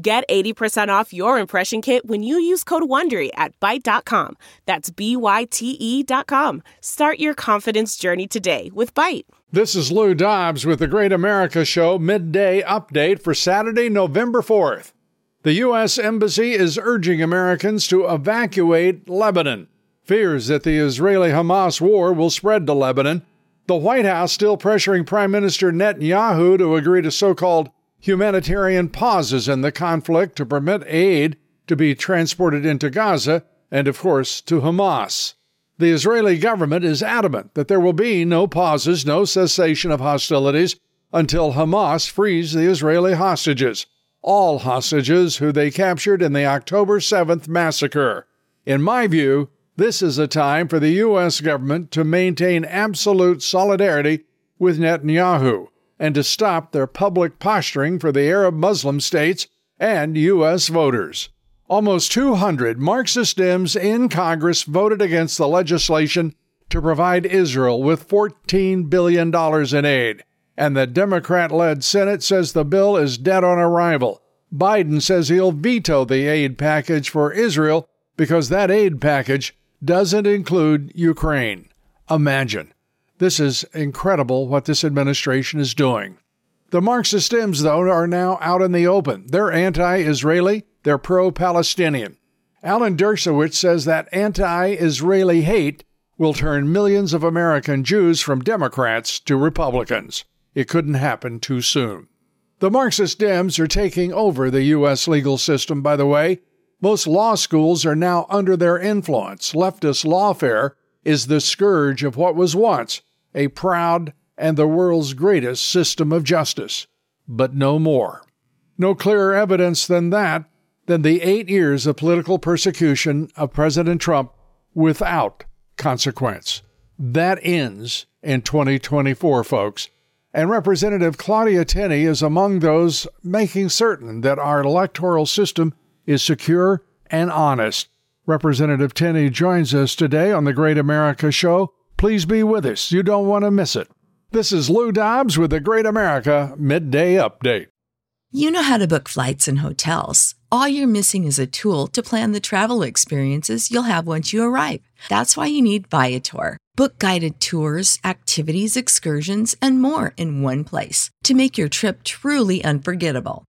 Get 80% off your impression kit when you use code WONDERY at Byte.com. That's B-Y-T-E dot com. Start your confidence journey today with Byte. This is Lou Dobbs with the Great America Show midday update for Saturday, November 4th. The U.S. Embassy is urging Americans to evacuate Lebanon. Fears that the Israeli Hamas war will spread to Lebanon. The White House still pressuring Prime Minister Netanyahu to agree to so called humanitarian pauses in the conflict to permit aid to be transported into Gaza and, of course, to Hamas. The Israeli government is adamant that there will be no pauses, no cessation of hostilities until Hamas frees the Israeli hostages, all hostages who they captured in the October 7th massacre. In my view, this is a time for the U.S. government to maintain absolute solidarity with Netanyahu and to stop their public posturing for the Arab Muslim states and U.S. voters. Almost 200 Marxist Dems in Congress voted against the legislation to provide Israel with $14 billion in aid, and the Democrat led Senate says the bill is dead on arrival. Biden says he'll veto the aid package for Israel because that aid package doesn't include Ukraine. Imagine. This is incredible what this administration is doing. The Marxist Dems, though, are now out in the open. They're anti Israeli, they're pro Palestinian. Alan Dershowitz says that anti Israeli hate will turn millions of American Jews from Democrats to Republicans. It couldn't happen too soon. The Marxist Dems are taking over the U.S. legal system, by the way. Most law schools are now under their influence. Leftist lawfare is the scourge of what was once a proud and the world's greatest system of justice, but no more. No clearer evidence than that than the eight years of political persecution of President Trump without consequence. That ends in 2024, folks. And Representative Claudia Tenney is among those making certain that our electoral system is secure and honest. Representative Tenney joins us today on the Great America Show Please be with us. You don't want to miss it. This is Lou Dobbs with the Great America Midday Update. You know how to book flights and hotels. All you're missing is a tool to plan the travel experiences you'll have once you arrive. That's why you need Viator. Book guided tours, activities, excursions, and more in one place to make your trip truly unforgettable.